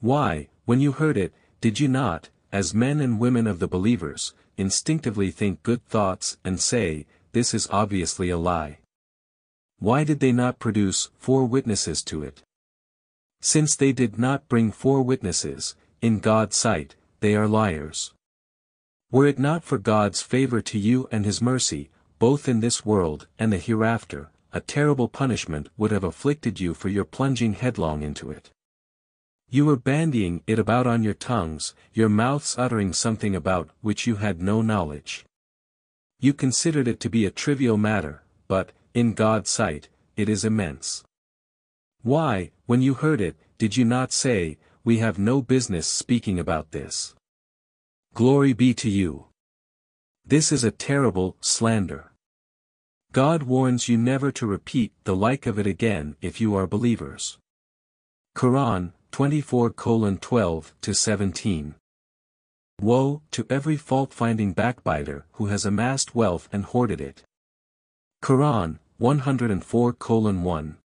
Why, when you heard it, did you not, as men and women of the believers, instinctively think good thoughts and say, this is obviously a lie? Why did they not produce four witnesses to it? Since they did not bring four witnesses, in God's sight, they are liars. Were it not for God's favor to you and his mercy, both in this world and the hereafter, a terrible punishment would have afflicted you for your plunging headlong into it. You were bandying it about on your tongues, your mouths uttering something about which you had no knowledge. You considered it to be a trivial matter, but, in God's sight, it is immense. Why, when you heard it, did you not say, we have no business speaking about this? Glory be to you. This is a terrible slander. God warns you never to repeat the like of it again if you are believers. Quran, 24 12 17. Woe to every fault-finding backbiter who has amassed wealth and hoarded it. Quran, 104 1.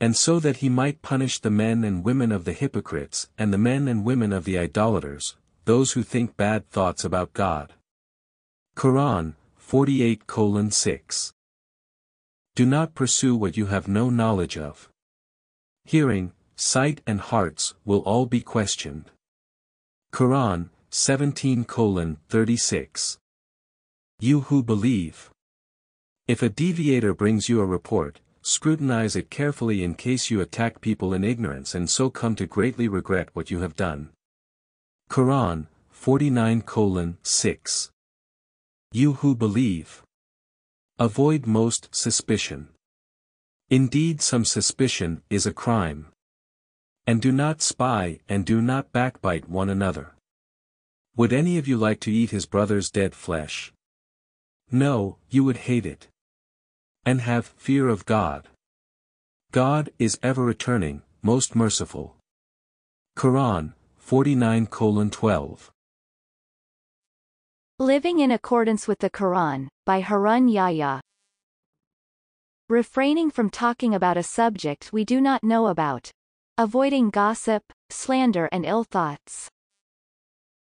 And so that he might punish the men and women of the hypocrites and the men and women of the idolaters, those who think bad thoughts about God. Quran, 48 6. Do not pursue what you have no knowledge of. Hearing, sight and hearts will all be questioned. Quran, 17 36. You who believe. If a deviator brings you a report, scrutinize it carefully in case you attack people in ignorance and so come to greatly regret what you have done. Quran, 49 6. You who believe. Avoid most suspicion. Indeed some suspicion is a crime. And do not spy and do not backbite one another. Would any of you like to eat his brother's dead flesh? No, you would hate it. And have fear of God. God is ever returning, most merciful. Quran, 49 12. Living in accordance with the Quran, by Harun Yahya. Refraining from talking about a subject we do not know about. Avoiding gossip, slander and ill thoughts.